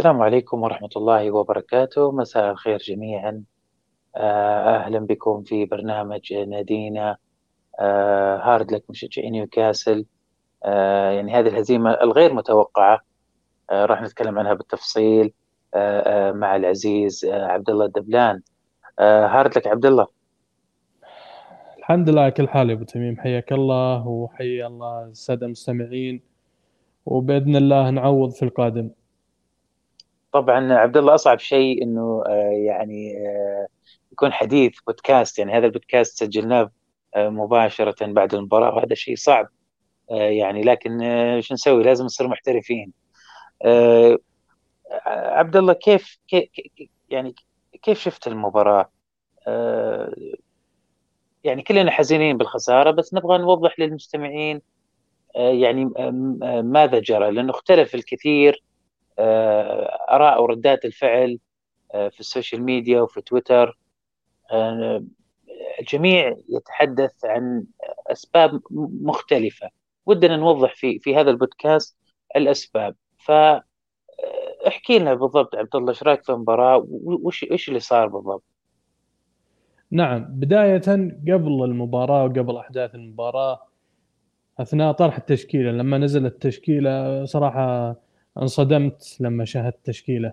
السلام عليكم ورحمة الله وبركاته. مساء الخير جميعا. آه، أهلا بكم في برنامج نادينا. آه، hard luck مشجعين نيوكاسل. آه، يعني هذه الهزيمة الغير متوقعة. راح نتكلم عنها بالتفصيل. مع العزيز عبد الله الدبلان. hard luck عبد الله. الحمد لله كل حال يا أبو تميم. حياك الله وحيا الله السادة المستمعين. وبإذن الله نعوض في القادم. طبعا عبد الله أصعب شيء إنه آه، يعني آه، يكون حديث بودكاست يعني هذا البودكاست سجلناه آه، مباشرة بعد المباراة وهذا شيء صعب يعني لكن شو نسوي؟ لازم نصير محترفين. عبد الله كيف, يعني كيف شفت المباراة؟ يعني كلنا حزينين بالخسارة بس نبغى نوضح للمستمعين يعني ماذا جرى؟ لأنه اختلف الكثير آراء وردات الفعل آه، في ال social media وفي تويتر. آه، الجميع يتحدث عن أسباب مختلفة. ودنا نوضح في في هذا البودكاست الأسباب. ف احكي لنا بالضبط عبد الله إيش رأيك في المباراة؟ وش إيش اللي صار بالضبط؟ نعم. بداية قبل المباراة وقبل أحداث المباراة أثناء طرح التشكيلة لما نزلت التشكيلة صراحة انصدمت لما شاهدت تشكيلة.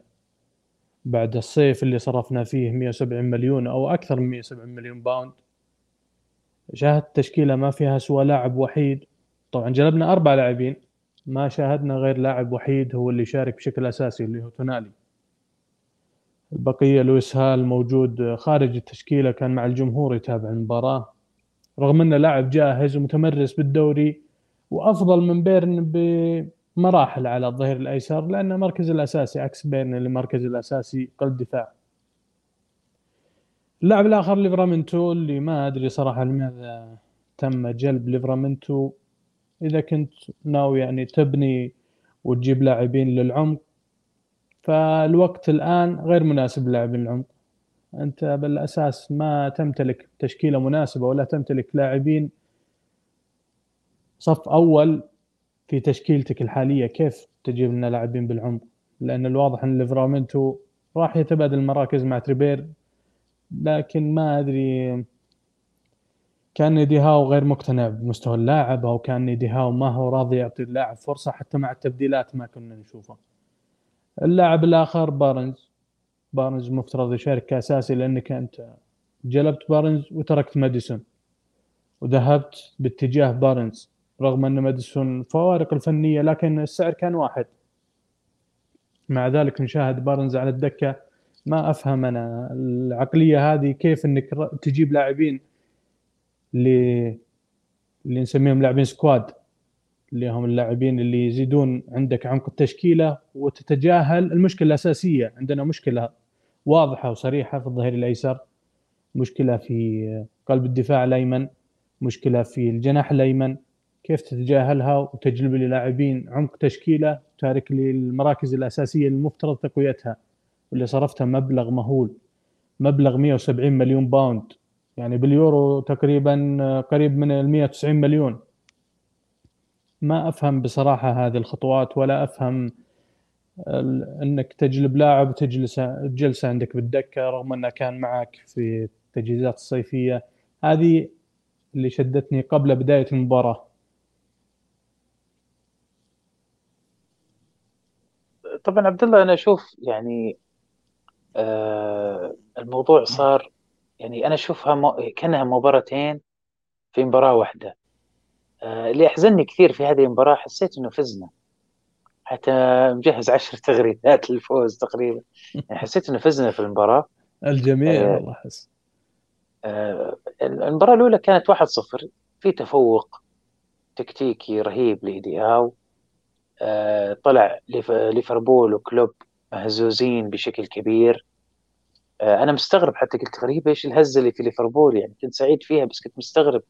بعد الصيف اللي صرفنا فيه 170 مليون أو أكثر من 170 مليون باوند. شاهدت تشكيلة ما فيها سوى لاعب وحيد. طبعا جلبنا أربع لاعبين ما شاهدنا غير لاعب وحيد هو اللي شارك بشكل أساسي اللي هو تونالي. البقية لويس هال موجود خارج التشكيلة كان مع الجمهور يتابع المباراة. رغم إنه لاعب جاهز ومتمرس بالدوري وأفضل من بيرن مراحل على الظهير الأيسر لأن المركز الأساسي عكس بين المركز الأساسي قلب دفاع. اللاعب الآخر ليفرامنتو اللي ما أدري صراحة لماذا تم جلب ليفرامنتو. إذا كنت ناوي يعني تبني وتجيب لاعبين للعمق فالوقت الآن غير مناسب للاعبين العمق. أنت بالأساس ما تمتلك تشكيلة مناسبة ولا تمتلك لاعبين صف أول في تشكيلتك الحالية كيف تجيب لنا لاعبين بالعمق؟ لأن الواضح إن ليفرامنتو راح يتبادل المراكز مع تريبير لكن ما أدري كأن إيدي هاو غير مقتنع بمستوى اللاعب أو كأن إيدي هاو ما هو راضي يعطي اللاعب فرصة حتى مع التبديلات ما كنا نشوفه. اللاعب الآخر بارنز بارنز مفترض يشارك كأساسي لأنك أنت جلبت بارنز وتركت ماديسون وذهبت باتجاه بارنز رغم أن ماديسون فوارق الفنية لكن السعر كان واحد. مع ذلك نشاهد بارنز على الدكة. ما أفهم أنا العقلية هذه كيف إنك تجيب لاعبين اللي اللي نسميهم لاعبين squad اللي هم اللاعبين اللي يزيدون عندك عمق التشكيلة وتتجاهل المشكلة الأساسية. عندنا مشكلة واضحة وصريحة في الظهير الأيسر مشكلة في قلب الدفاع الأيمن مشكلة في الجناح الأيمن كيف تتجاهلها وتجلب لي لاعبين عمق تشكيلة تارك لي المراكز الأساسية المفترض تقويتها واللي صرفتها مبلغ مهول مبلغ 170 مليون باوند. يعني باليورو تقريبا قريب من ال 190 مليون. ما أفهم بصراحة هذه الخطوات ولا أفهم إنك تجلب لاعب وتجلس جلسة عندك بالدكة رغم إنه كان معك في التجهيزات الصيفية. هذه اللي شدتني قبل بداية المباراة. طبعا عبد الله أنا أشوف يعني آه الموضوع صار يعني أنا أشوفها م... كأنها مباراتين في مباراة واحدة. آه اللي أحزنني كثير في هذه المباراة حسيت إنه فزنا. حتى مجهز عشر تغريدات للفوز تقريبا. يعني حسيت إنه فزنا في المباراة. الجميع آه والله أحس. آه المباراة الأولى كانت 1-0 في تفوق تكتيكي رهيب لايدي هاو. طلع ليفربول وكلوب مهزوزين بشكل كبير. آه، أنا مستغرب حتى قلت غريبه إيش الهزة اللي في ليفربول يعني كنت سعيد فيها بس كنت مستغرب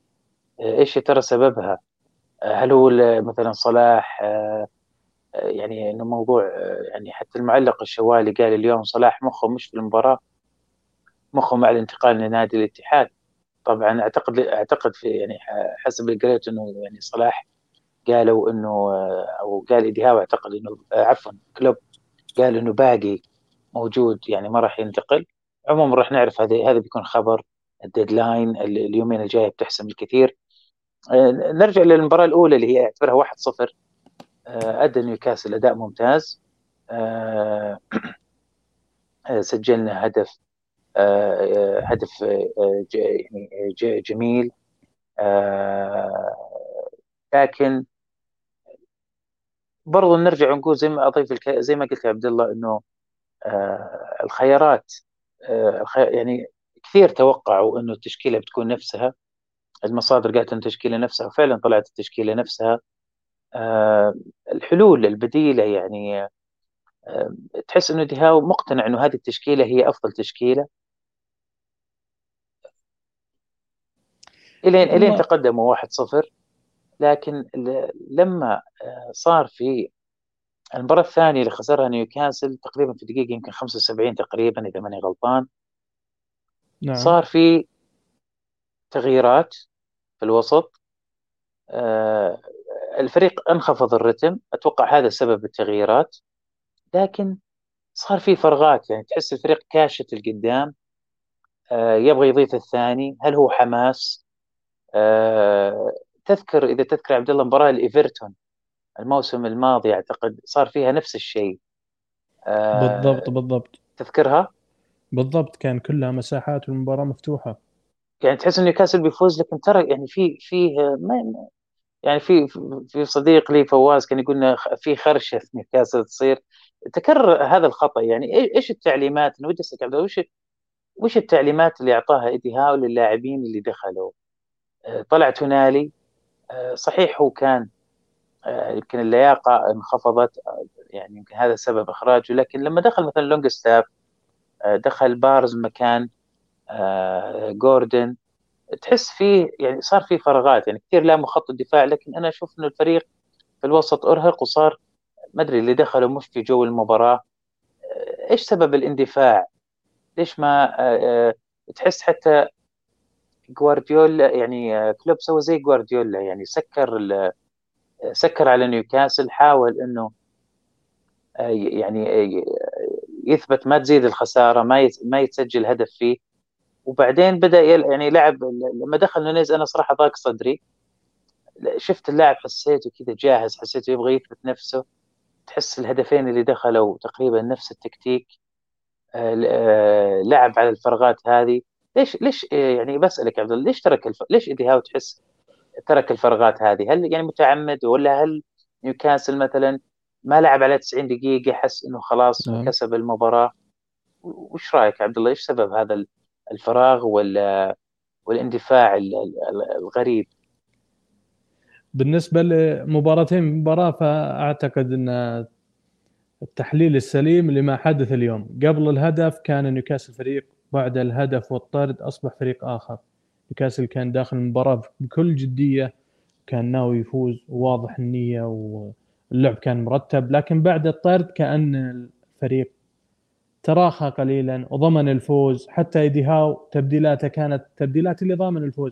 آه، إيش ترى سببها؟ هل هو مثلا صلاح يعني إنه موضوع يعني حتى المعلق الشوالي قال اليوم صلاح مخه مش في المباراة مخه مع الانتقال لنادي الاتحاد. طبعا أعتقد أعتقد في يعني حسب اللي قريت إنه يعني صلاح قالوا إنه أو قال ايدي هاو أعتقد إنه عفوا كلوب قال إنه باقي موجود يعني ما راح ينتقل. عموما راح نعرف هذا هذا بيكون خبر ال deadline اليومين الجاية بتحسم الكثير. آه، نرجع للمباراة الأولى اللي هي أعتبرها 1-0 آه، أدى نيوكاسل أداء ممتاز. آه، سجلنا هدف هدف يعني جميل. لكن برضو نرجع نقول زي ما أضيف زي ما قلت يا عبد الله إنه الخيارات يعني كثير توقعوا إنه التشكيلة بتكون نفسها المصادر قالت ان التشكيله نفسها وفعلا طلعت التشكيلة نفسها. آه، الحلول البديلة يعني آه، تحس إنه ديهاو مقتنع إنه هذه التشكيلة هي أفضل تشكيلة. إلين إلين تقدموا 1-0 لكن لما آه، صار في المباراة الثانية اللي خسرها نيوكاسل تقريبا في دقيقة يمكن 75 تقريبا إذا ماني غلطان نعم. صار في تغييرات في الوسط آه الفريق انخفض الرتم أتوقع هذا سبب التغييرات لكن صار في فراغات يعني تحس الفريق كاشت القدام آه يبغى يضيف الثاني هل هو حماس تذكر إذا تذكر عبد الله مباراة الايفرتون الموسم الماضي أعتقد صار فيها نفس الشيء. آه بالضبط بالضبط. تذكرها؟ بالضبط كان كلها مساحات والمباراة مفتوحة. يعني تحس انه نيوكاسل بيفوز لكن ترى يعني في في ما يعني في في صديق لي فواز كان يقول في خرشة في نيوكاسل تصير. تكرر هذا الخطأ يعني إيش التعليمات؟ أنا ودي أسألك عبد وش وش التعليمات اللي أعطاها إيدي هاو للاعبين اللي دخلوا؟ آه، طلع تونالي آه، صحيح هو كان آه، يمكن اللياقة انخفضت يعني يمكن هذا سبب إخراجه. لكن لما دخل مثلا لونج ستاف دخل بارنز مكان جوردن تحس فيه يعني صار في فراغات يعني كثير لاموا خط الدفاع لكن أنا أشوف إنه الفريق في الوسط أرهق وصار ما أدري اللي دخلوا مش في جو المباراة. إيش سبب الاندفاع؟ ليش ما تحس حتى جوارديولا يعني كلوب سوى زي جوارديولا يعني سكر سكر على نيوكاسل حاول إنه يعني يثبت ما تزيد الخسارة ما ما يتسجل هدف فيه. وبعدين بدأ يعني لعب لما دخل نونيز أنا صراحة ضاق صدري. شفت اللاعب حسيته كذا جاهز حسيته يبغى يثبت نفسه. تحس الهدفين اللي دخلوا تقريبا نفس التكتيك آه، آه، لعب على الفراغات هذه. ليش ليش يعني بسألك عبد الله ليش ترك الف... ليش ايدي هاو تحس ترك الفراغات هذه؟ هل يعني متعمد ولا هل نيوكاسل مثلا ما لعب على 90 دقيقة حس إنه خلاص نعم. كسب المباراة؟ وش رأيك عبد الله؟ إيش سبب هذا الفراغ وال والاندفاع الغريب؟ بالنسبة لمباراتين مباراة فأعتقد إن التحليل السليم لما حدث اليوم. قبل الهدف كان نيوكاسل فريق بعد الهدف والطرد أصبح فريق آخر. نيوكاسل كان داخل المباراة بكل جدية كان ناوي يفوز وواضح النية واللعب كان مرتب لكن بعد الطرد كأن الفريق تراخى قليلا وضمن الفوز. حتى إيدي هاو تبديلاته كانت تبديلات اللي ضامن الفوز.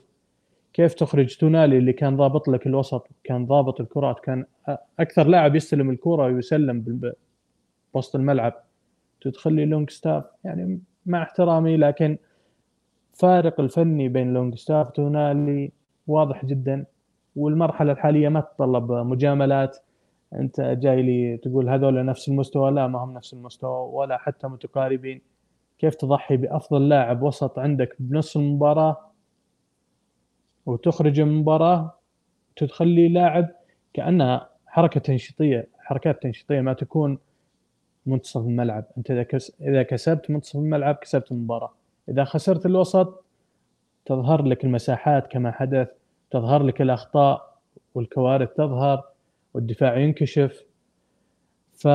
كيف تخرج تونالي اللي كان ضابط لك الوسط كان ضابط الكرات كان أكثر لاعب يستلم الكرة ويسلم بوسط الملعب. تدخل لي لونج ستاف يعني مع احترامي لكن فارق الفني بين لونج ستاف وتونالي واضح جدا والمرحلة الحالية ما تتطلب مجاملات. أنت جاي لي تقول هذول نفس المستوى لا ما هم نفس المستوى ولا حتى متقاربين. كيف تضحي بأفضل لاعب وسط عندك بنص المباراة وتخرج المباراة تخلي لاعب كأنها حركة تنشيطية حركات تنشيطية ما تكون منتصف الملعب. أنت إذا إذا كسبت منتصف الملعب كسبت المباراة. إذا خسرت الوسط تظهر لك المساحات كما حدث تظهر لك الأخطاء والكوارث تظهر والدفاع ينكشف. ف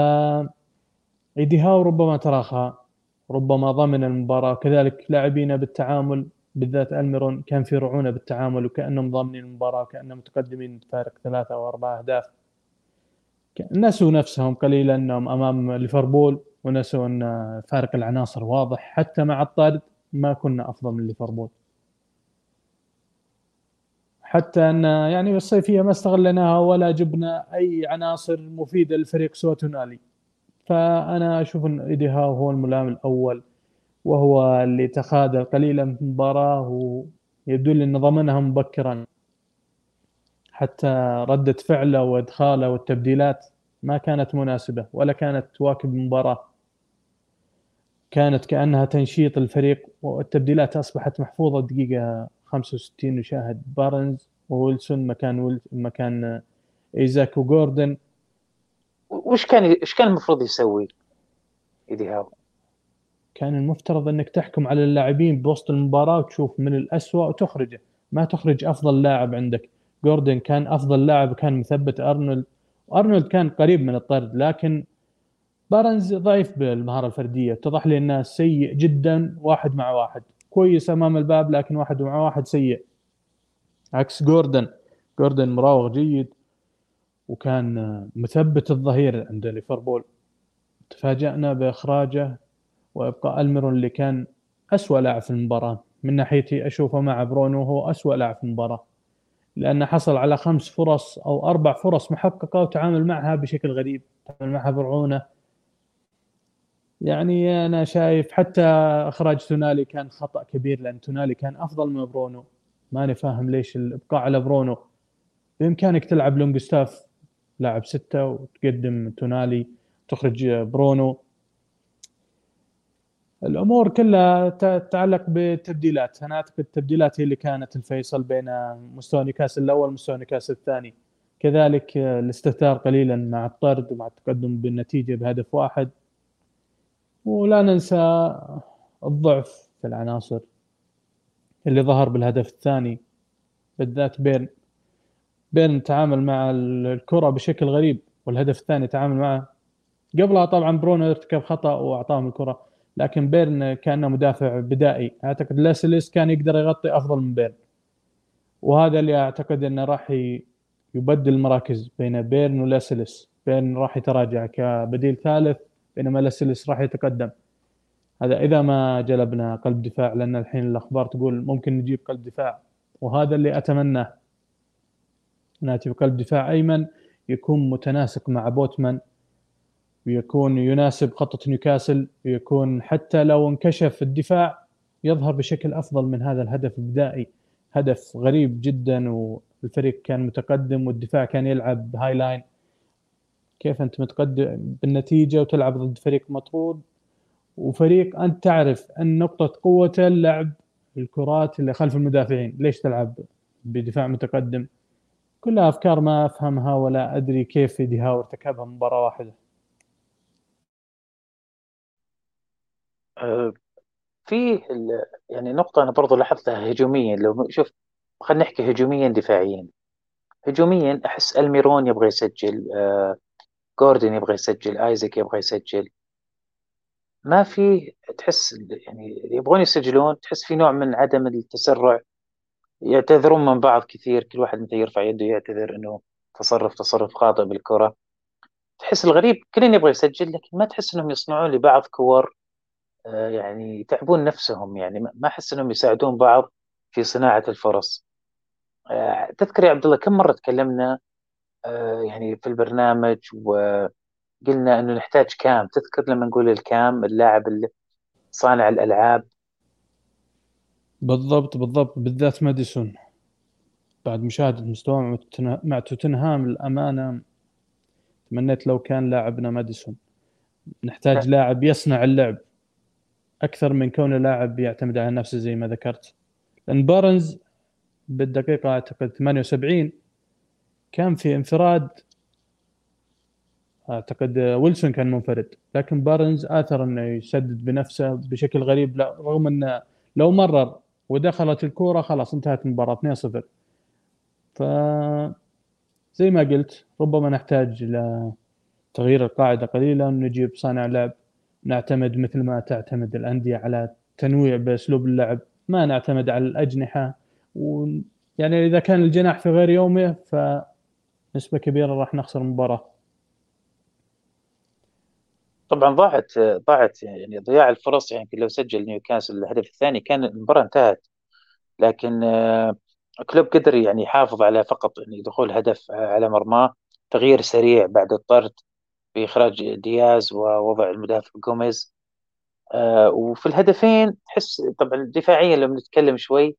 ايدي هاو ربما تراخى ربما ضمن المباراة. كذلك لاعبينا بالتعامل بالذات ألميرون كان في رعونة بالتعامل وكأنهم ضامنين المباراة وكأنهم متقدمين بفارق ثلاثة أو أربعة أهداف. نسوا نفسهم قليلا أنهم أمام ليفربول ونسوا أن فارق العناصر واضح. حتى مع الطارد ما كنا أفضل من ليفربول. حتى أن يعني بالصيفية ما استغليناها ولا جبنا أي عناصر مفيدة للفريق سوى تونالي فأنا أشوف أن ايدي هاو هو الملام الأول وهو اللي تخاذل قليلا في المباراه ويدل انه ضمنها مبكرا. حتى ردة فعله وإدخاله والتبديلات ما كانت مناسبة ولا كانت تواكب المباراة كانت كأنها تنشيط الفريق والتبديلات أصبحت محفوظة دقيقة 65 نشاهد بارنز وويلسون مكان ويل مكان إيزاك وجوردن. وش كان إيش كان المفروض يسوي إيدي هاو؟ كان المفترض إنك تحكم على اللاعبين بوسط المباراة وتشوف من الأسوأ وتخرجه. ما تخرج أفضل لاعب عندك. جوردن كان أفضل لاعب كان مثبت أرنولد. أرنولد كان قريب من الطرد لكن بارنز ضعيف بالمهارة الفردية. اتضح لي أنه سيء جدا واحد مع واحد. كويس أمام الباب لكن واحد مع واحد سيء. عكس جوردن. جوردن مراوغ جيد وكان مثبت الظهير عند ليفربول. تفاجأنا بإخراجه وإبقاء ألميرون اللي كان أسوأ لاعب في المباراة. من ناحيتي أشوفه مع برونو هو أسوأ لاعب في المباراة. لأنه حصل على خمس فرص أو أربع فرص محققة وتعامل معها بشكل غريب تعامل معها برعونة. يعني أنا شايف حتى إخراج تونالي كان خطأ كبير لأن تونالي كان أفضل من برونو. ماني فاهم ليش الإبقاء على برونو. بإمكانك تلعب لونجستاف لاعب ستة وتقدم تونالي تخرج برونو. الأمور كلها تتعلق بالتبديلات. أنا اعتقد التبديلات هي اللي كانت الفيصل بين مستوى نيوكاسل الأول ومستوى نيوكاسل الثاني. كذلك الاستهتار قليلا مع الطرد ومع التقدم بالنتيجة بهدف واحد. ولا ننسى الضعف في العناصر اللي ظهر بالهدف الثاني. بالذات بيرن بيرن تعامل مع الكرة بشكل غريب والهدف الثاني تعامل معه. قبلها طبعا برونو ارتكب خطأ وأعطاهم الكرة. لكن بيرن كأنه مدافع بدائي. أعتقد لاسلس كان يقدر يغطي أفضل من بيرن. وهذا اللي أعتقد إنه راح يبدل المراكز بين بيرن ولاسلس بيرن راح يتراجع كبديل ثالث بينما لاسلس راح يتقدم. هذا إذا ما جلبنا قلب دفاع لأن الحين الأخبار تقول ممكن نجيب قلب دفاع. وهذا اللي أتمناه. ناتي بقلب دفاع أيمن يكون متناسق مع بوتمان. ويكون يناسب خطة نيوكاسل ويكون حتى لو انكشف الدفاع يظهر بشكل أفضل من هذا الهدف البدائي. هدف غريب جدا والفريق كان متقدم والدفاع كان يلعب هاي لاين كيف أنت متقدم بالنتيجة وتلعب ضد فريق مطرود؟ وفريق أنت تعرف أن نقطة قوته اللعب الكرات اللي خلف المدافعين ليش تلعب بدفاع متقدم؟ كلها أفكار ما أفهمها ولا أدري كيف يديها ارتكبها مباراة واحدة. آه، في يعني نقطة أنا برضو لاحظتها هجوميا. لو شوف خلينا نحكي هجوميا دفاعيا. هجوميا أحس ألميرون يبغى يسجل آه، جوردن يبغى يسجل آيزك يبغى يسجل. ما في تحس يعني يبغون يسجلون تحس في نوع من عدم التسرع. يعتذرون من بعض كثير كل واحد مثل يرفع يده يعتذر إنه تصرف تصرف خاطئ بالكرة. تحس الغريب كلين يبغى يسجل لكن ما تحس إنهم يصنعون لبعض كور يعني يتعبون نفسهم يعني ما أحس إنهم يساعدون بعض في صناعة الفرص. آه، تذكر يا عبد الله كم مرة تكلمنا آه، يعني في البرنامج وقلنا إنه نحتاج كام؟ تذكر لما نقول الكام؟ اللاعب اللي صانع الألعاب؟ بالضبط بالضبط بالذات ماديسون. بعد مشاهدة مستواه مع توتنهام الأمانة تمنيت لو كان لاعبنا ماديسون. نحتاج لاعب يصنع اللعب. أكثر من كونه لاعب يعتمد على نفسه زي ما ذكرت. لأن بارنز بالدقيقة أعتقد 78 كان في انفراد. أعتقد ويلسون كان منفرد لكن بارنز آثر إنه يسدد بنفسه بشكل غريب لا رغم إنه لو مرر ودخلت الكورة خلاص انتهت المباراة 2-0 ف زي ما قلت ربما نحتاج إلى تغيير القاعدة قليلا ونجيب صانع لعب نعتمد مثل ما تعتمد الأندية على تنويع بأسلوب اللعب ما نعتمد على الأجنحة. ويعني إذا كان الجناح في غير يومه فنسبة كبيرة راح نخسر المباراه طبعا ضاعت ضاعت يعني ضياع الفرص يعني لو سجل نيوكاسل الهدف الثاني كان المباراة انتهت. لكن آه، كلوب قدر يعني يحافظ على فقط يعني دخول هدف على مرماه. تغيير سريع بعد الطرد. بإخراج دياز ووضع المدافع جوميز. آه، وفي الهدفين تحس طبعا دفاعيا لما نتكلم شوي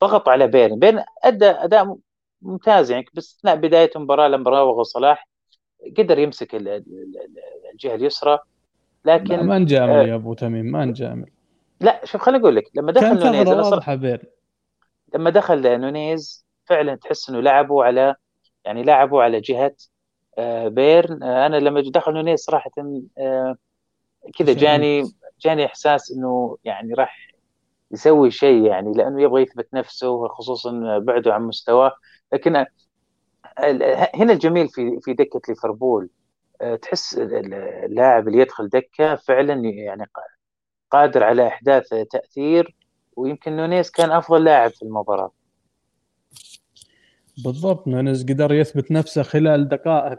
ضغط على بيرن. بيرن أدى أداء ممتاز يعني باستثناء بداية المباراة لما راوغ صلاح قدر يمسك الجهة اليسرى. لكن ما نجامل آه يا أبو تميم ما نجامل. لا شوف خليني أقول لك لما دخل نونيز بيرن لما دخل نونيز فعلا تحس إنه لعبوا على يعني لعبوا على جهة آه، بيرن. آه، أنا لما دخل نونيز صراحة آه، كذا جاني جاني إحساس إنه يعني راح يسوي شيء يعني لأنه يبغى يثبت نفسه خصوصا بعده عن مستواه. لكن هنا الجميل في في دكة ليفربول تحس اللاعب اللي يدخل دكة فعلا يعني قادر على إحداث تأثير ويمكن نونيز كان أفضل لاعب في المباراة. بالضبط نونيز قدر يثبت نفسه خلال دقائق.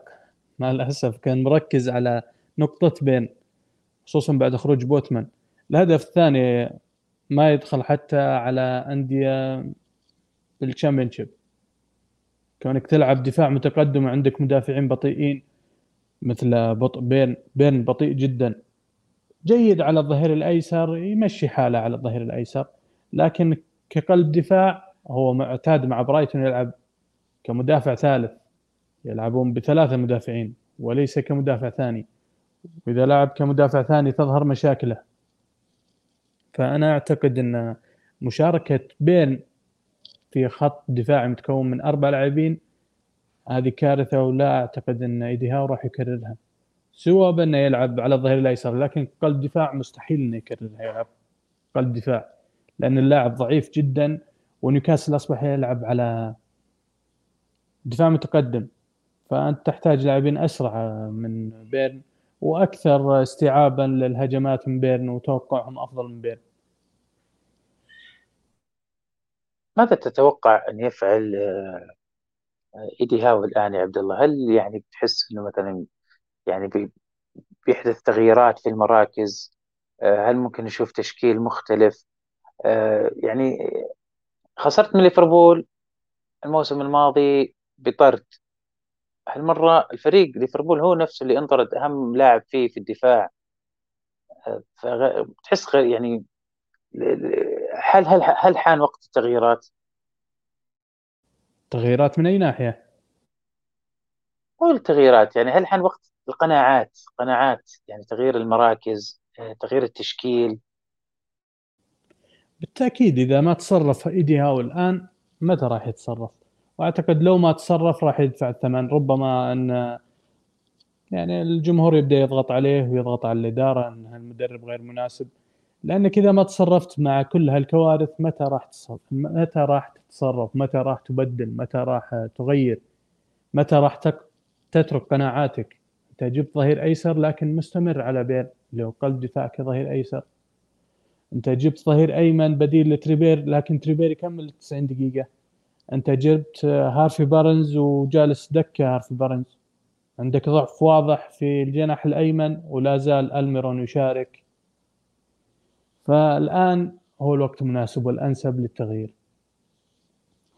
مع الأسف كان مركز على نقطة بيرن خصوصا بعد خروج بوتمان. الهدف الثاني ما يدخل حتى على أندية بالشامبيونشيب. كونك تلعب دفاع متقدم وعندك مدافعين بطيئين مثل بطء بيرن بيرن بطيء جدا. جيد على الظهير الأيسر يمشي حاله على الظهير الأيسر. لكن كقلب دفاع هو معتاد مع برايتون يلعب كمدافع ثالث يلعبون بثلاثة مدافعين وليس كمدافع ثاني. وإذا لعب كمدافع ثاني تظهر مشاكله. فأنا أعتقد أن مشاركة بين في خط دفاعي متكون من أربع لاعبين هذه كارثة ولا أعتقد أن ايدي هاو راح يكررها. سوى بأنه يلعب على الظهير الأيسر لكن قلب دفاع مستحيل أنه يكررها يلعب قلب دفاع لأن اللاعب ضعيف جدا ونيوكاسل أصبح يلعب على دفاع متقدم فأنت تحتاج لاعبين أسرع من بيرن وأكثر استيعابا للهجمات من بيرن وتوقعهم أفضل من بيرن. ماذا تتوقع أن يفعل آه، إيدي هاو الآن يا عبد الله؟ هل يعني بتحس إنه مثلا يعني بيحدث تغييرات في المراكز؟ آه، هل ممكن نشوف تشكيل مختلف؟ آه، يعني خسرت من ليفربول الموسم الماضي بطرد هالمرة الفريق ليفربول هو نفسه اللي انطرد أهم لاعب فيه في الدفاع فتحس يعني هل هل هل حان وقت التغييرات؟ تغييرات من أي ناحية؟ مو التغييرات يعني هل حان وقت القناعات قناعات يعني تغيير المراكز تغيير التشكيل بالتأكيد إذا ما تصرف إيدي هاو الآن متى راح يتصرف؟ وأعتقد لو ما تصرف راح يدفع الثمن ربما أن يعني الجمهور يبدأ يضغط عليه ويضغط على الإدارة أن المدرب غير مناسب. لانك اذا ما تصرفت مع كل هالكوارث متى راح تصرف؟ متى راح تتصرف؟ متى راح تبدل؟ متى راح تغير؟ متى راح تترك قناعاتك؟ أنت جبت ظهير أيسر لكن مستمر على بيرن لو قلب دفاع كظهير أيسر. أنت جبت ظهير أيمن بديل لتريبير لكن تريبير يكمل 90 دقيقة. أنت جبت هارفي بارنز وجالس دكة هارفي بارنز. عندك ضعف واضح في الجناح الأيمن ولا زال ألميرون يشارك. فالآن هو الوقت المناسب والأنسب للتغيير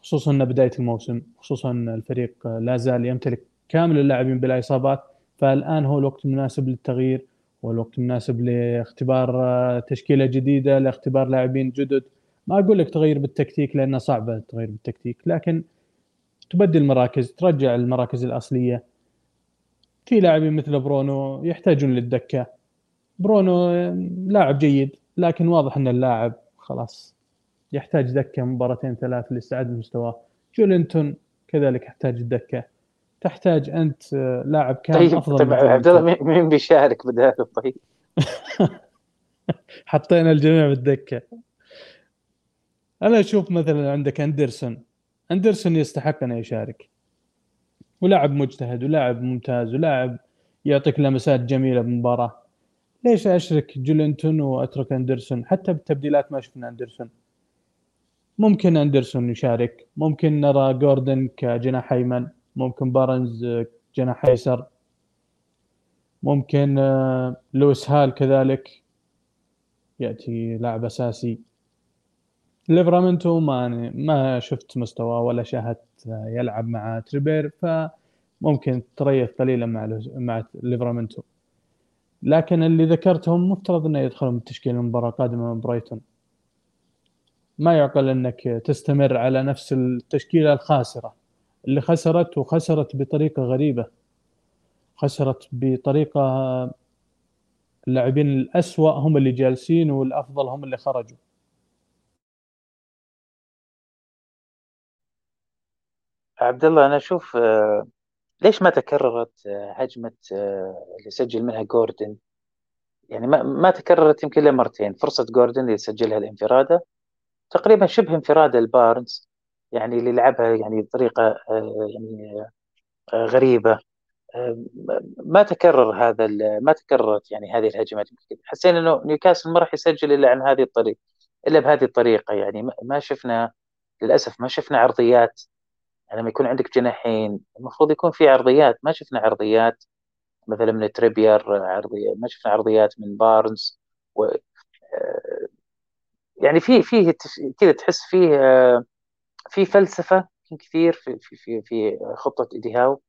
خصوصا إن بداية الموسم خصوصا الفريق لا زال يمتلك كامل اللاعبين بلا إصابات. فالآن هو الوقت المناسب للتغيير والوقت المناسب لاختبار آه، تشكيلة جديدة لاختبار لاعبين جدد. ما أقول لك تغير بالتكتيك لأنه صعبه تغير بالتكتيك لكن تبدل مراكز ترجع المراكز الأصلية. في لاعبين مثل برونو يحتاجون للدكة. برونو لاعب جيد لكن واضح أن اللاعب خلاص يحتاج دكة مباراتين ثلاث لاستعاده مستواه جولينتون كذلك يحتاج الدكة. تحتاج أنت آه، لاعب كان طيب أفضل طيب عبد الله مين بيشارك بداله طيب؟ حطينا الجميع بالدكة. أنا أشوف مثلا عندك أندرسون. أندرسون يستحق انه يشارك. ولاعب مجتهد ولاعب ممتاز ولاعب يعطيك لمسات جميلة بالمباراة. ليش أشرك جولينتون وأترك أندرسون؟ حتى بالتبديلات ما شفنا أندرسون. ممكن أندرسون يشارك. ممكن نرى جوردن كجناح أيمن. ممكن بارنز جناح أيسر. ممكن آه، لويس هال كذلك. يأتي لاعب أساسي. ليفرامنتو ما ما شفت مستواه ولا شاهدت يلعب مع تريبير ف ممكن تريث قليلا مع مع ليفرامنتو لكن اللي ذكرتهم مفترض إنه يدخلون بالتشكيله المباراه القادمه من برايتون. ما يعقل إنك تستمر على نفس التشكيلة الخاسرة. اللي خسرت وخسرت بطريقة غريبة. خسرت بطريقة اللاعبين الأسوأ هم اللي جالسين والأفضل هم اللي خرجوا. عبد الله أنا أشوف آه، ليش ما تكررت آه، هجمه آه، اللي سجل منها جوردن؟ يعني ما ما تكررت يمكن إلا مرتين. فرصة جوردن اللي سجلها الانفرادة تقريبا شبه انفراد البارنز يعني اللي لعبها يعني بطريقة يعني غريبة. ما تكرر هذا ما تكررت يعني هذه الهجمات. حسينا إنه نيوكاسل ما راح يسجل إلا عن هذه الطريقة إلا بهذه الطريقة يعني. ما شفنا للأسف ما شفنا عرضيات يعني لما يكون عندك جناحين المفروض يكون في عرضيات ما شفنا عرضيات مثلا من تريبير عرضية ما شفنا عرضيات من بارنز و آه، يعني في في كذا تحس فيه آه، في فلسفة كثير في في في في خطة ايدي هاو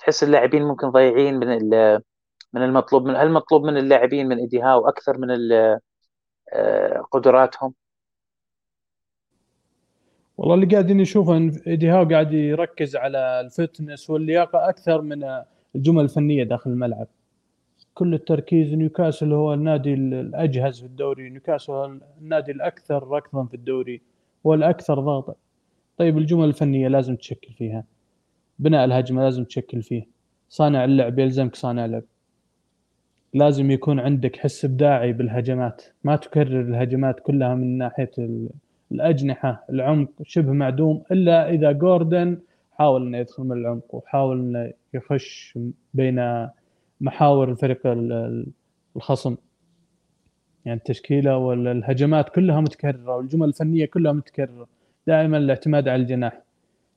تحس اللاعبين ممكن ضايعين من من المطلوب من هل مطلوب من اللاعبين من ايدي هاو أكثر من آه، قدراتهم؟ والله اللي قاعدين نشوفه إن إيدي هاو قاعد يركز على ال fitness واللياقة أكثر من الجمل الفنية داخل الملعب. كل التركيز نيوكاسل هو النادي الأجهز في الدوري نيوكاسل هو النادي الأكثر ركضا في الدوري هو الأكثر ضغطا طيب الجمل الفنية لازم تشكل فيها. بناء الهجمة لازم تشكل فيه صانع اللعب يلزمك صانع لعب. لازم يكون عندك حس إبداعي بالهجمات. ما تكرر الهجمات كلها من ناحية الأجنحة العمق شبه معدوم إلا إذا جوردن حاول إنه يدخل من العمق وحاول إنه يخش بين محاور الفريق الخصم. يعني التشكيلة والهجمات كلها متكررة والجمل الفنية كلها متكررة دائما الاعتماد على الجناح.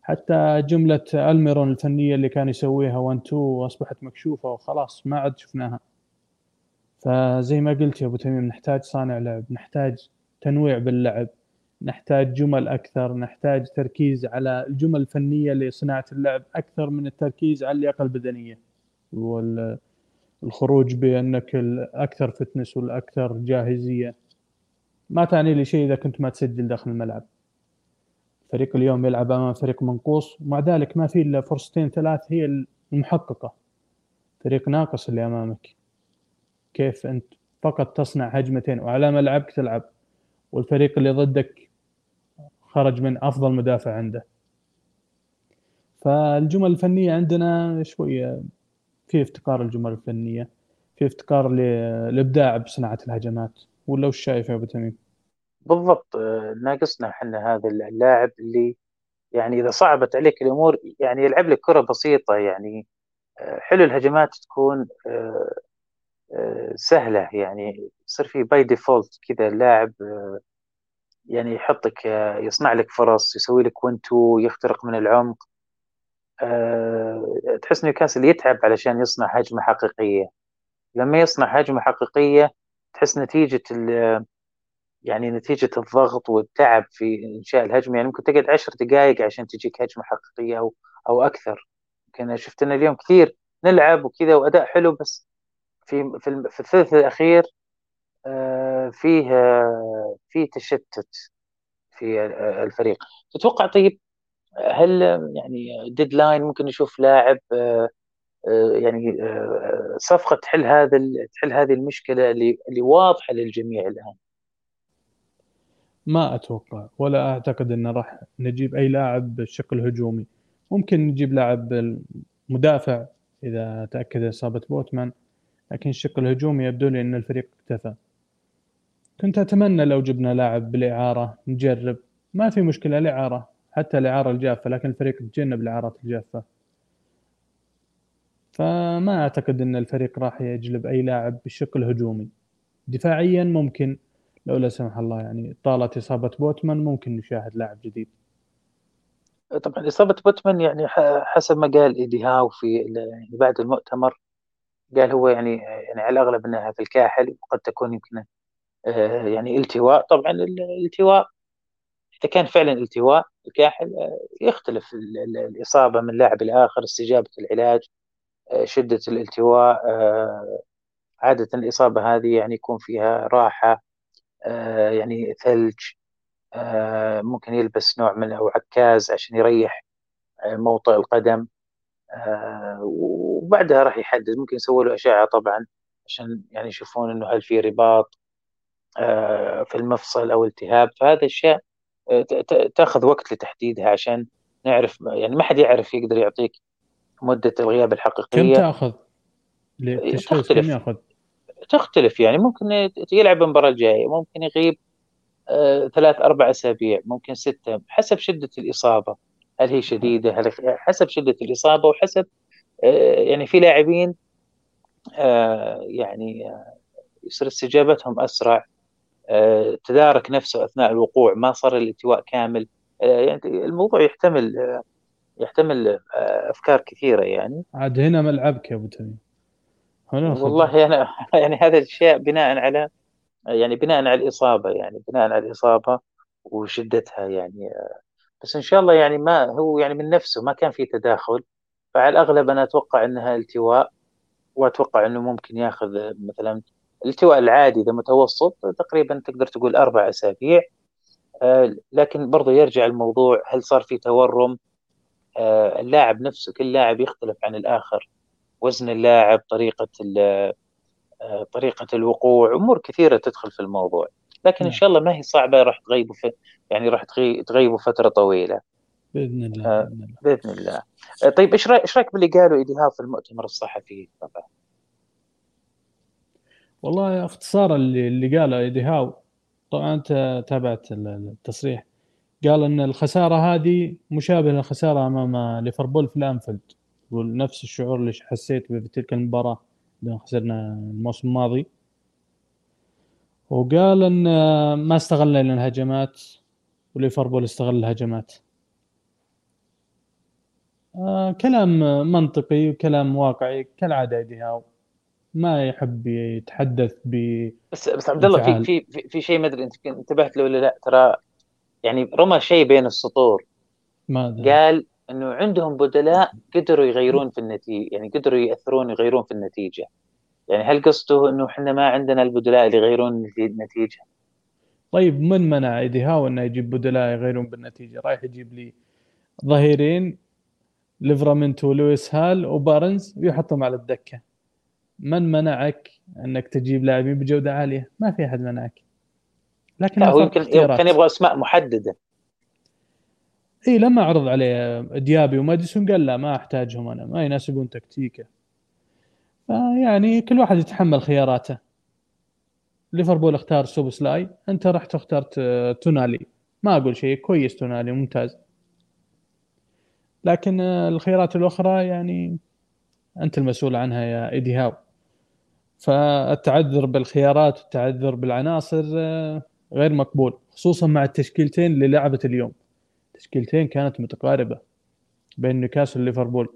حتى جملة ألميرون الفنية اللي كان يسويها 1 2 أصبحت مكشوفة وخلاص ما عاد شفناها. فزي ما قلت يا أبو تميم نحتاج صانع لعب نحتاج تنويع باللعب. نحتاج جمل أكثر نحتاج تركيز على الجمل الفنية لصناعة اللعب أكثر من التركيز على اللياقة البدنية. والخروج بأنك الأكثر فتنس والأكثر جاهزية ما تعني لي شيء إذا كنت ما تسجل داخل الملعب. فريق اليوم يلعب أمام فريق منقوص ومع ذلك ما في إلا فرصتين ثلاث هي المحققة. فريق ناقص اللي أمامك. كيف أنت فقط تصنع هجمتين وعلى ملعبك تلعب والفريق اللي ضدك خرج من أفضل مدافع عنده. فالجمل الفنية عندنا شوية في افتقار الجمل الفنية؟ في افتقار للابداع بصناعة الهجمات؟ ولا وش شايف يا أبو تميم؟ بالضبط آه، ناقصنا إحنا هذا اللاعب اللي يعني إذا صعبت عليك الأمور يعني يلعب لك كرة بسيطة يعني آه، حلو الهجمات تكون آه، سهلة يعني يصير في by default كذا اللاعب يعني يحطك يصنع لك فرص يسوي لك 1 2 يخترق من العمق. تحس نيوكاسل يتعب علشان يصنع هجمة حقيقية. لما يصنع هجمة حقيقية تحس نتيجة يعني نتيجة الضغط والتعب في إنشاء الهجمة. يعني ممكن تقعد عشر دقائق عشان تجيك هجمة حقيقية أو أو أكثر. يمكن شفت أن اليوم كثير نلعب وكذا وأداء حلو بس في في, الثلث الأخير آه، فيه آه، فيه تشتت في آه، الفريق. تتوقع طيب هل يعني ديدلاين ممكن نشوف لاعب يعني صفقة تحل هذا تحل هذه المشكلة اللي اللي واضحة للجميع الآن؟ ما أتوقع ولا أعتقد انه راح نجيب أي لاعب بشكل هجومي. ممكن نجيب لاعب مدافع إذا تأكد إصابة بوتمان لكن الشق الهجومي يبدو لي إن الفريق اكتفى. كنت أتمنى لو جبنا لاعب بالإعارة نجرب. ما في مشكلة الإعارة حتى الإعارة الجافة لكن الفريق تجنب الإعارات الجافة. فما أعتقد إن الفريق راح يجلب أي لاعب بالشق الهجومي دفاعيا ممكن لو لا سمح الله يعني طالت إصابة بوتمان ممكن نشاهد لاعب جديد. طبعا إصابة بوتمان يعني حسب ما قال إيدي هاو في يعني بعد المؤتمر قال هو يعني يعني على الأغلب أنها في الكاحل وقد تكون يمكن يعني التواء طبعا الالتواء إذا كان فعلا التواء الكاحل يختلف الإصابة من لاعب لآخر استجابة العلاج شدة الالتواء عادة الإصابة هذه يعني يكون فيها راحة يعني ثلج ممكن يلبس نوع من أو عكاز عشان يريح موطئ القدم وبعدها راح يحدد ممكن يسوي له أشعة طبعا عشان يعني يشوفون إنه هل في رباط. آه، في المفصل أو التهاب فهذا الشيء آه، تأخذ وقت لتحديدها عشان نعرف يعني ما حد يعرف يقدر يعطيك مدة الغياب الحقيقية. كم تأخذ؟ للتشخيص؟ كم يأخذ؟ تختلف يعني ممكن يلعب المباراة الجاية ممكن يغيب آه، ثلاث أربع أسابيع ممكن ستة حسب شدة الإصابة. هل هي شديدة؟ هل حسب شدة الإصابة وحسب يعني في لاعبين يعني يصير استجابتهم أسرع. آه، تدارك نفسه أثناء الوقوع ما صار الالتواء كامل. آه، يعني الموضوع يحتمل آه، يحتمل أفكار كثيرة يعني. عاد هنا ملعبك يا أبو تميم. والله أنا يعني هذا الشيء بناء على يعني بناء على الإصابة يعني بناء على الإصابة وشدتها يعني. بس إن شاء الله يعني ما هو يعني من نفسه ما كان في تداخل. فعلى الأغلب أنا أتوقع إنها التواء وأتوقع إنه ممكن ياخذ مثلا الالتواء العادي إذا متوسط تقريبا تقدر تقول أربع أسابيع. آه، لكن برضو يرجع الموضوع هل صار في تورم؟ آه، اللاعب نفسه كل لاعب يختلف عن الآخر. وزن اللاعب طريقة آه، طريقة الوقوع أمور كثيرة تدخل في الموضوع. لكن إن نعم. شاء الله ما هي صعبة راح تغيبوا في يعني راح تغيبوا فترة طويلة. بإذن الله بإذن الله. طيب إيش رايك إيش رأيك باللي قالوا إيدي هاو في المؤتمر الصحفي؟ طبعا. والله اختصارا اللي, اللي قاله إيدي هاو طبعا أنت تابعت التصريح. قال إن الخسارة هذه مشابهة للخسارة أمام ليفربول في الأنفيلد. يقول نفس الشعور اللي حسيت به في تلك المباراة لما خسرنا الموسم الماضي. وقال إن ما استغلنا الهجمات وليفربول استغل الهجمات. آه كلام منطقي وكلام واقعي كالعادة إيدي هاو. ما يحب يتحدث ب بس بس عبد الله في في في, في شيء ما أدري أنت انتبهت له ولا لا ترى يعني رمى شيء بين السطور ماذا؟ قال إنه عندهم بدلاء قدروا يغيرون في النتيجه يعني قدروا يأثرون يغيرون في النتيجة يعني هل قصده إنه إحنا ما عندنا البدلاء اللي يغيرون النتيجة؟ طيب من منع ايدي هاو إنه يجيب بدلاء يغيرون بالنتيجة؟ رايح يجيب لي ظهيرين ليفرامينتو ولويس هال وبارنز ويحطهم على الدكة من منعك أنك تجيب لاعبين بجودة عالية؟ ما في أحد منعك. لكن لا هو يمكن كان يبغى أسماء محددة. إي لما عرض عليه ديابي وماديسون قال لا ما أحتاجهم أنا ما يناسبون تكتيكه. فيعني كل واحد يتحمل خياراته. ليفربول اختار سوبسلاي أنت رحت اخترت تونالي ما أقول شيء كويس تونالي ممتاز لكن الخيارات الأخرى يعني أنت المسؤول عنها يا إيدي هاو فالتعذر بالخيارات والتعذر بالعناصر آه، غير مقبول خصوصا مع التشكيلتين اللي لعبت اليوم. تشكيلتين كانت متقاربة بين نيوكاسل وليفربول.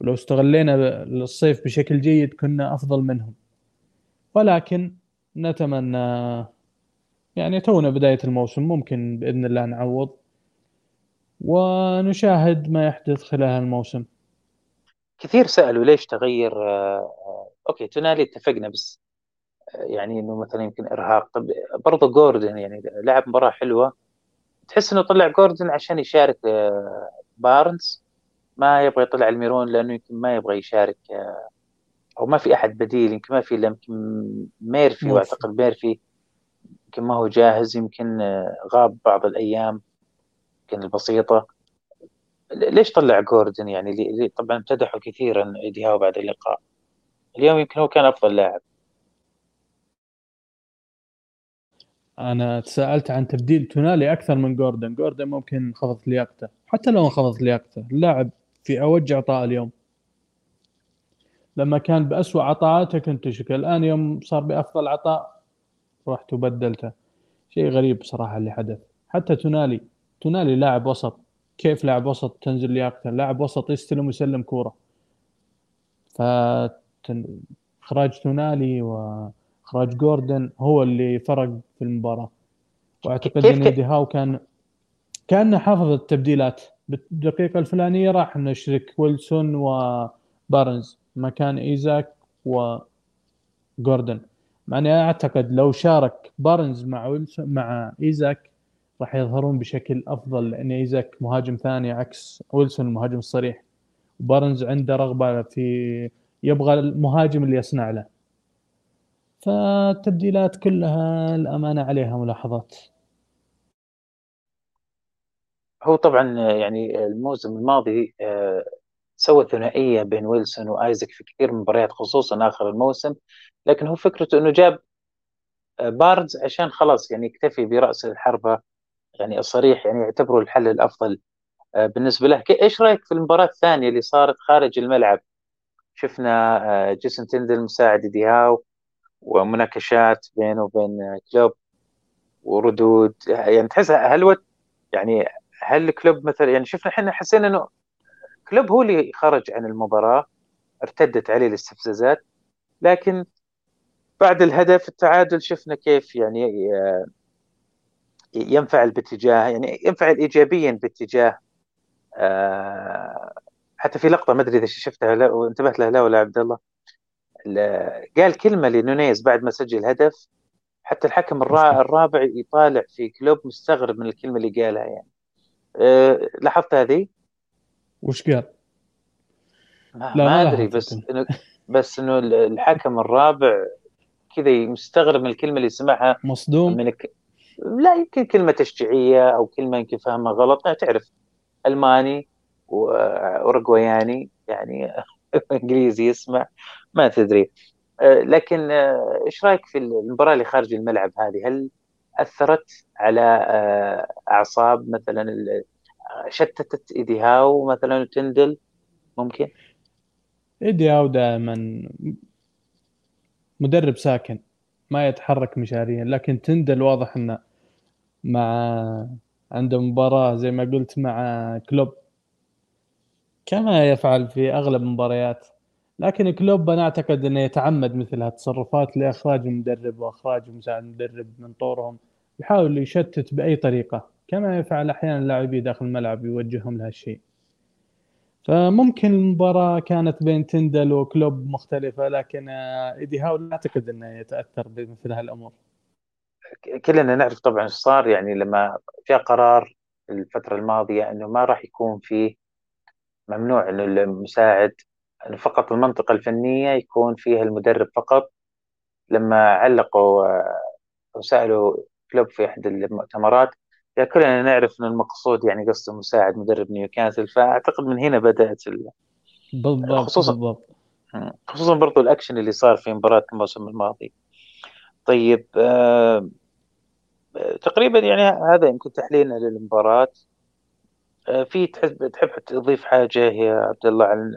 ولو استغلينا الصيف بشكل جيد كنا أفضل منهم. ولكن نتمنى يعني تونا بداية الموسم ممكن بإذن الله نعوض ونشاهد ما يحدث خلال الموسم. كثير سألوا ليش تغير آه، آه، أوكي تونالي اتفقنا بس آه، يعني إنه مثلا يمكن إرهاق. برضه جوردن يعني لعب مباراة حلوة. تحس إنه طلع جوردن عشان يشارك بارنز. ما يبغى يطلع الميرون لأنه يمكن ما يبغى يشارك أو ما في أحد بديل. يمكن ما في إلا يمكن ميرفي وأعتقد ميرفي يمكن ما هو جاهز يمكن غاب بعض الأيام يمكن البسيطة. ليش طلع جوردن؟ يعني طبعا امتدحوا كثيرا إيدي هاو بعد اللقاء. اليوم يمكن هو كان أفضل لاعب. أنا تساءلت عن تبديل تونالي أكثر من جوردن. جوردن ممكن انخفضت لياقته. حتى لو انخفضت لياقته اللاعب في أوج عطاء اليوم. لما كان بأسوأ عطاءاته كنت تشك الآن يوم صار بأفضل عطاء رحت وبدلته. شيء غريب بصراحة اللي حدث. حتى تونالي تونالي لاعب وسط. كيف لاعب وسط تنزل لياقته؟ لاعب وسط يستلم ويسلم كورة. ف اخراج تونالي واخراج جوردن هو اللي فرق في المباراة. وأعتقد إن ايدي هاو كان كأنه حافظ التبديلات. بالدقيقة الفلانية راح نشرك ويلسون وبارنز مكان إيزاك وجوردن. مع إني أعتقد لو شارك بارنز مع ويلسون مع إيزاك راح يظهرون بشكل أفضل لأن إيزاك مهاجم ثاني عكس ويلسون المهاجم الصريح بارنز عنده رغبة في يبغى المهاجم اللي يصنع له. فالتبديلات كلها الأمانة عليها ملاحظات. هو طبعا يعني الموسم الماضي آه، سوى ثنائية بين ويلسون وآيزك في كثير من المباريات خصوصا آخر الموسم. لكن هو فكرته إنه جاب آه، بارنز عشان خلاص يعني يكتفي برأس الحربة يعني الصريح يعني يعتبره الحل الأفضل آه، بالنسبة له. إيش رأيك في المباراة الثانية اللي صارت خارج الملعب؟ شفنا آه، جيسون تندل مساعد ديهاو ومناقشات بينه وبين كلوب وردود. يعني تحس هل يعني هل كلوب مثلا يعني شفنا إحنا حسينا إنه كلوب هو اللي خرج عن المباراة ارتدت عليه الاستفزازات لكن بعد الهدف التعادل شفنا كيف يعني آه، ينفعل باتجاه يعني ينفعل ايجابيا باتجاه آه، حتى في لقطة ما أدري إذا شفتها وانتبهت لها لا ولا عبد الله. قال كلمة لنونيز بعد ما سجل الهدف حتى الحكم الرابع يطالع في كلوب مستغرب من الكلمة اللي قالها يعني. أه لاحظت هذه؟ وش قال؟ ما, لا ما أدري بس إنه بس إنه الحكم الرابع كذا مستغرب من الكلمة اللي سمعها مصدوم؟ من ك... لا يمكن كلمة تشجيعية أو كلمة يمكن فهمها غلط ما تعرف ألماني واورجواياني يعني إنجليزي يسمع ما تدري. أه، لكن أه، إيش رأيك في المباراة اللي خارج الملعب هذه؟ هل أثرت على أه، أعصاب مثلا شتتت ايدي هاو مثلا تندل ممكن؟ ايدي هاو دائما مدرب ساكن ما يتحرك مشاريا لكن تندل واضح إنه مع عنده مباراة زي ما قلت مع كلوب. كما يفعل في أغلب المباريات لكن كلوب أنا أعتقد إنه يتعمد مثل هالتصرفات لإخراج المدرب وإخراج مساعد المدرب من طورهم يحاول يشتت بأي طريقة كما يفعل أحيانا اللاعبين داخل الملعب يوجههم لهالشيء. فممكن المباراة كانت بين تندل وكلوب مختلفة لكن إيدي هاو لا أعتقد إنه يتأثر بمثل هالأمور. كلنا نعرف طبعا إيش صار يعني لما جاء قرار الفترة الماضية إنه ما راح يكون في ممنوع إنه المساعد فقط المنطقة الفنية يكون فيها المدرب فقط. لما علقوا وسألوا كلوب في احد المؤتمرات يعني كلنا نعرف إن المقصود يعني قصده مساعد مدرب نيوكاسل فأعتقد من هنا بدأت ال... بالضبط خصوصا بالضبط. خصوصا برضو الأكشن اللي صار في مباراة الموسم الماضي. طيب آه... تقريبا يعني هذا يمكن تحليلنا للمباراة. آه في تحب تحب تضيف حاجة يا عبد الله عن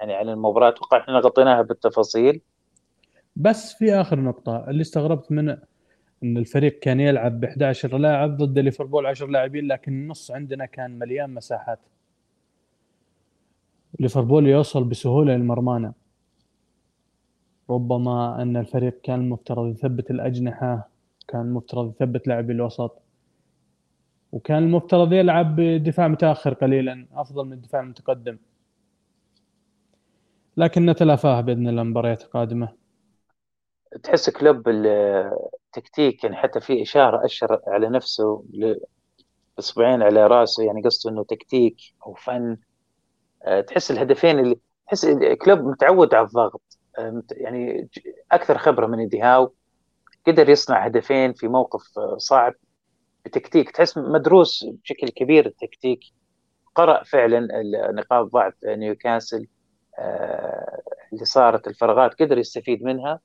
يعني عن المباراة؟ أتوقع إحنا غطيناها بالتفاصيل. بس في آخر نقطة اللي استغربت منه إن الفريق كان يلعب ب 11 لاعب ضد ليفربول 10 لاعبين لكن النص عندنا كان مليان مساحات. ليفربول يوصل بسهولة للمرمانه ربما إن الفريق كان المفترض يثبت الأجنحة كان المفترض يثبت لاعبي الوسط. وكان المفترض يلعب بدفاع متأخر قليلا أفضل من الدفاع المتقدم. لكن نتلافاها بإذن الله المباريات القادمة. تحس كلوب التكتيك يعني حتى في إشارة أشر على نفسه اصبعين على رأسه يعني قصده إنه تكتيك أو فن. آه، تحس الهدفين اللي تحس كلوب متعود على الضغط. آه، يعني أكثر خبرة من ديهاو قدر يصنع هدفين في موقف آه، صعب. بتكتيك تحس مدروس بشكل كبير التكتيك. قرأ فعلا نقاط ضعف نيوكاسل اللي صارت الفراغات قدر يستفيد منها.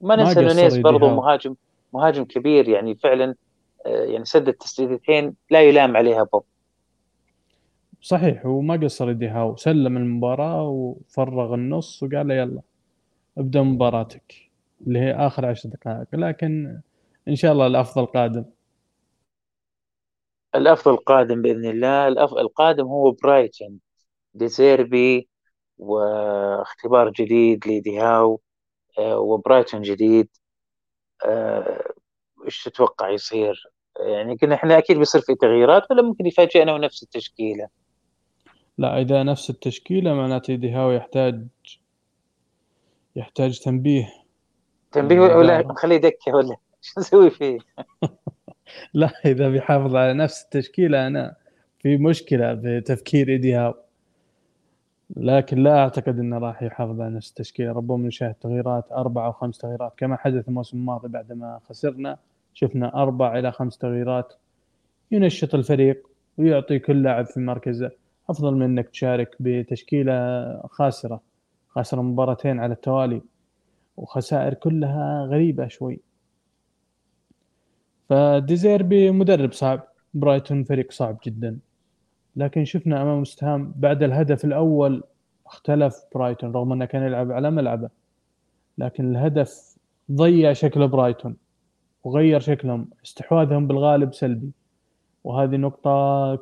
ما ننسى نونيز برضه مهاجم مهاجم كبير يعني فعلا آه، يعني سدد تسديدتين لا يلام عليها بوب صحيح وما قصر إيدي هاو سلم المباراة وفرغ النص وقال له يلا ابدأ مباراتك اللي هي آخر عشر دقائق. لكن إن شاء الله الأفضل قادم. الأفضل قادم بإذن الله. الافضل القادم هو برايتون ديزيربي واختبار جديد لديهاو آه، وبرايتون جديد. آه، إيش تتوقع يصير؟ يعني قلنا إحنا أكيد بيصير في تغييرات ولا ممكن يفاجئنا ونفس التشكيلة؟ لا إذا نفس التشكيلة معناته ديهاو يحتاج يحتاج تنبيه. تنبيه ولا نخليه دكه ولا شو نسوي فيه؟ لا إذا بيحافظ على نفس التشكيلة أنا في مشكلة بتفكير إيدي هاو لكن لا أعتقد أنه راح يحافظ على نفس التشكيلة. ربما نشاهد تغييرات أربع أو خمس تغييرات. كما حدث الموسم الماضي بعدما خسرنا شفنا أربع إلى خمس تغييرات ينشط الفريق ويعطي كل لاعب في مركزه أفضل من أنك تشارك بتشكيلة خاسرة خاسرة مباراتين على التوالي. وخسائر كلها غريبة شوي. فديزيربي مدرب صعب برايتون فريق صعب جدا. لكن شفنا أمام وستهام بعد الهدف الأول اختلف برايتون رغم أنه كان يلعب على ملعبه. لكن الهدف ضيع شكل برايتون وغير شكلهم استحواذهم بالغالب سلبي. وهذه نقطة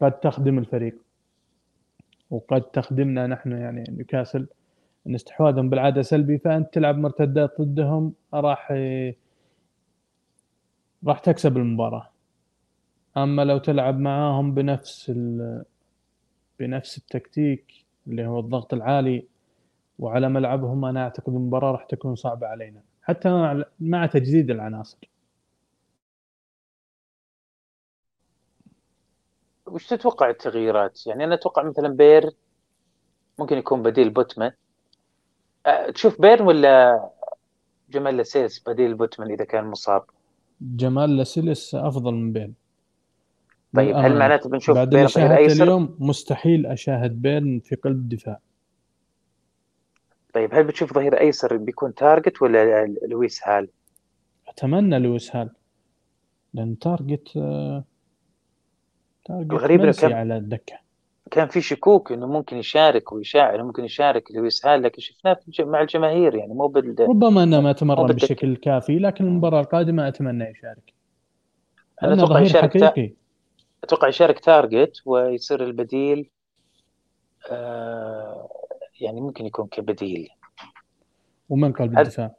قد تخدم الفريق. وقد تخدمنا نحن يعني نيوكاسل إن استحواذهم بالعادة سلبي فأنت تلعب مرتدات ضدهم راح راح تكسب المباراة أما لو تلعب معاهم بنفس ال... بنفس التكتيك اللي هو الضغط العالي وعلى ملعبهم أنا أعتقد المباراة راح تكون صعبة علينا حتى مع, تجديد العناصر وش تتوقع التغييرات؟ يعني أنا أتوقع مثلا بيرن ممكن يكون بديل بوتمان أه، تشوف بيرن ولا جمال لاسيلس بديل بوتمان إذا كان مصاب؟ جمال لاسيلس أفضل من بيرن طيب هل معناته بنشوف بعد بيرن ظهير أيسر؟ اليوم مستحيل أشاهد بيرن في قلب الدفاع طيب هل بتشوف ظهير أيسر بيكون تارجت ولا لويس هال؟ أتمنى لويس هال لأن تارجت تارجت الغريب كان... على الدكة كان في شكوك إنه ممكن يشارك ويشاع انه ممكن يشارك لويس هال لكن شفناه مع الجماهير يعني مو بال ربما انه ما تمرن بشكل كافي لكن المباراة القادمة أتمنى يشارك أنا أتوقع يشارك حقيقي. أتوقع يشارك تارجت ويصير البديل آه يعني ممكن يكون كبديل ومن قلب الدفاع؟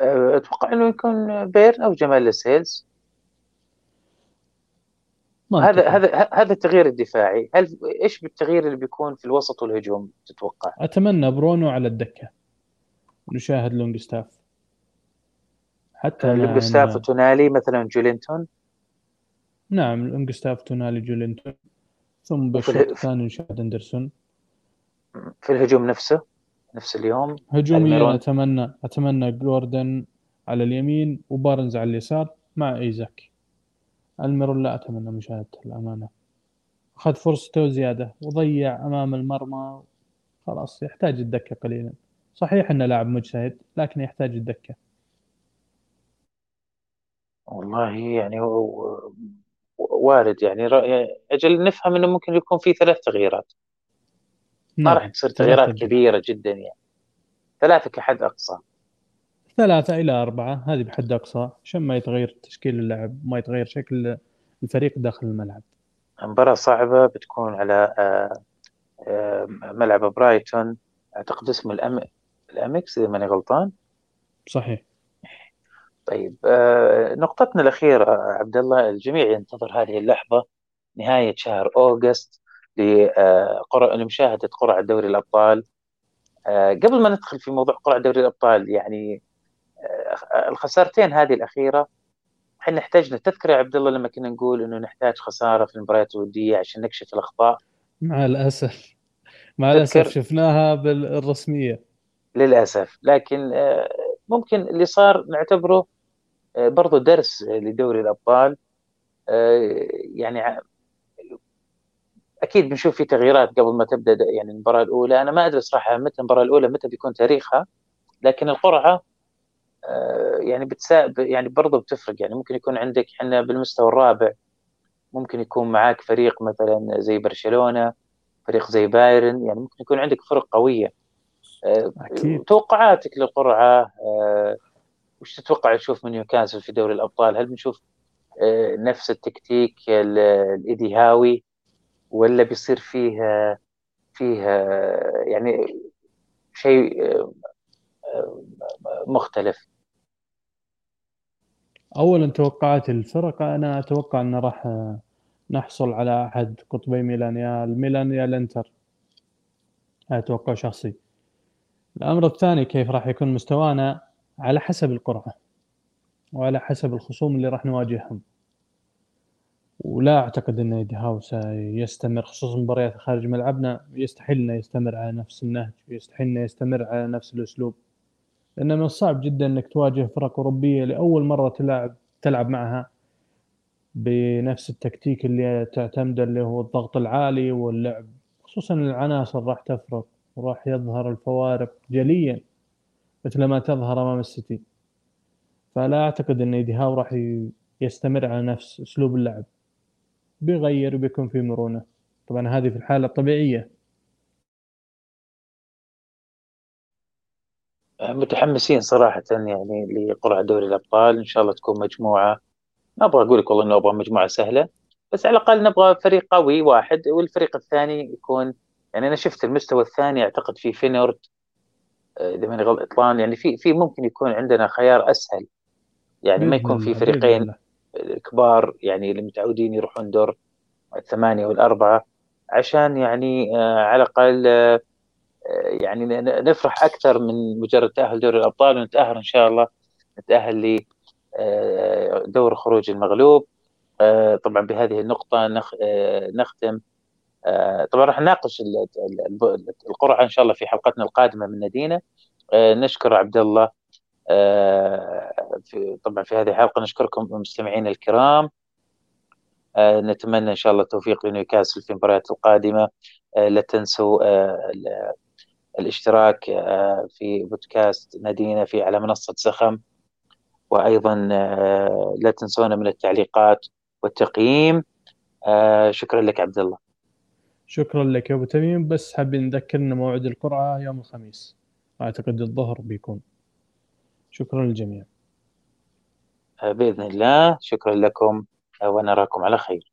آه، أتوقع إنه يكون بيرن أو جمال لاسيلز هذا هذا هذا التغيير الدفاعي. هل إيش بالتغيير اللي بيكون في الوسط والهجوم تتوقع؟ أتمنى برونو على الدكة. نشاهد لونج ستاف حتى لونج ستاف وتونالي مثلا جولينتون. نعم لونج ستاف تونالي جولينتون. ثم بالشوط الثاني نشاهد أندرسون. في الهجوم نفسه نفس اليوم. هجوميا أتمنى أتمنى جوردن على اليمين وبارنز على اليسار مع إيزاك. الميرون لا أتمنى مشاهدته الأمانة. أخذ فرصته زيادة وضيع أمام المرمى. خلاص يحتاج الدكة قليلا. صحيح أنه لاعب مجتهد لكن يحتاج الدكة. والله يعني وارد يعني أجل نفهم أنه ممكن يكون في ثلاث تغييرات. ما نعم. راح تصير تغييرات كبيرة جدا يعني. ثلاثة كحد أقصى. ثلاثة إلى أربعة هذه بحد أقصى عشان ما يتغير تشكيل اللعب ما يتغير شكل الفريق داخل الملعب. مباراة صعبة بتكون على آه، آه، ملعب برايتون. أعتقد اسمه الأم... الأمكس إذا ماني غلطان. صحيح. طيب آه، نقطتنا الأخيرة عبد الله الجميع ينتظر هذه اللحظة نهاية شهر أوغست لمشاهدة قرعة دوري الأبطال. قبل ما ندخل في موضوع قرعة دوري الأبطال يعني الخسارتين هذه الأخيرة إحنا احتاجنا تذكر يا عبد الله لما كنا نقول إنه نحتاج خسارة في المباريات الودية عشان نكشف الأخطاء. مع الأسف. مع الأسف شفناها بالرسمية. للأسف. لكن آه، ممكن اللي صار نعتبره آه، برضو درس لدوري الأبطال. آه، يعني أكيد بنشوف في تغييرات قبل ما تبدأ يعني المباراة الأولى. أنا ما أدري صراحة متى المباراة الأولى متى بيكون تاريخها لكن القرعة يعني بتسا يعني برضه بتفرق. يعني ممكن يكون عندك إحنا بالمستوى الرابع ممكن يكون معاك فريق مثلا زي برشلونة فريق زي بايرن. يعني ممكن يكون عندك فرق قوية. آه، أكيد. توقعاتك للقرعة آه، وش تتوقع تشوف من نيوكاسل في دوري الأبطال؟ هل بنشوف نفس التكتيك الايدي هاوي ولا بيصير فيه فيه يعني شيء مختلف. اولا توقعات الفرق أنا أتوقع أن راح نحصل على أحد قطبي ميلان يا الميلان يا الانتر أتوقع شخصي. الأمر الثاني كيف راح يكون مستوانا؟ على حسب القرعة وعلى حسب الخصوم اللي راح نواجههم. ولا أعتقد أن إيدي هاو سيستمر خصوصا مباريات خارج ملعبنا يستحيل إنه يستمر على نفس النهج ويستحيل إنه يستمر على نفس الأسلوب. لأنه من الصعب جدا إنك تواجه فرق أوروبية لأول مرة تلعب تلعب معها بنفس التكتيك اللي تعتمد اللي هو الضغط العالي واللعب. خصوصا العناصر راح تفرق وراح يظهر الفوارق جليا مثل ما تظهر أمام السيتي. فلا أعتقد إن إيدي هاو راح يستمر على نفس أسلوب اللعب. بيغير وبيكون في مرونة. طبعا هذه في الحالة الطبيعية. متحمسين صراحة يعني لقرعة دوري الأبطال. إن شاء الله تكون مجموعة. ما أبغى أقول لك والله إنه أبغى مجموعة سهلة بس على الأقل نبغى فريق قوي واحد والفريق الثاني يكون يعني أنا شفت المستوى الثاني أعتقد في فينورد آه، إذا ماني غلطان يعني في في ممكن يكون عندنا خيار أسهل. يعني ما يكون في فريقين كبار يعني اللي متعودين يروحون دور الثمانية والأربعة عشان يعني آه، على الأقل آه، يعني نفرح أكثر من مجرد تأهل دوري الأبطال ونتأهل إن شاء الله نتأهل ل آه، خروج المغلوب. آه، طبعا بهذه النقطة آه، نختم. طبعا راح نناقش القرعة إن شاء الله في حلقتنا القادمة من ندينا نشكر عبد الله طبعا في هذه الحلقة نشكركم مستمعينا الكرام. نتمنى إن شاء الله التوفيق لنيوكاسل في المباريات القادمة. لا تنسوا الاشتراك آه، في بودكاست نادينا في على منصة زخم. وأيضا آه، لا تنسونا من التعليقات والتقييم. آه، شكرا لك عبد الله. شكرا لك يا أبو تميم. بس حابين نذكرنا موعد القرعة يوم الخميس. أعتقد الظهر بيكون. شكرا للجميع. بإذن الله. شكرا لكم. ونراكم على خير.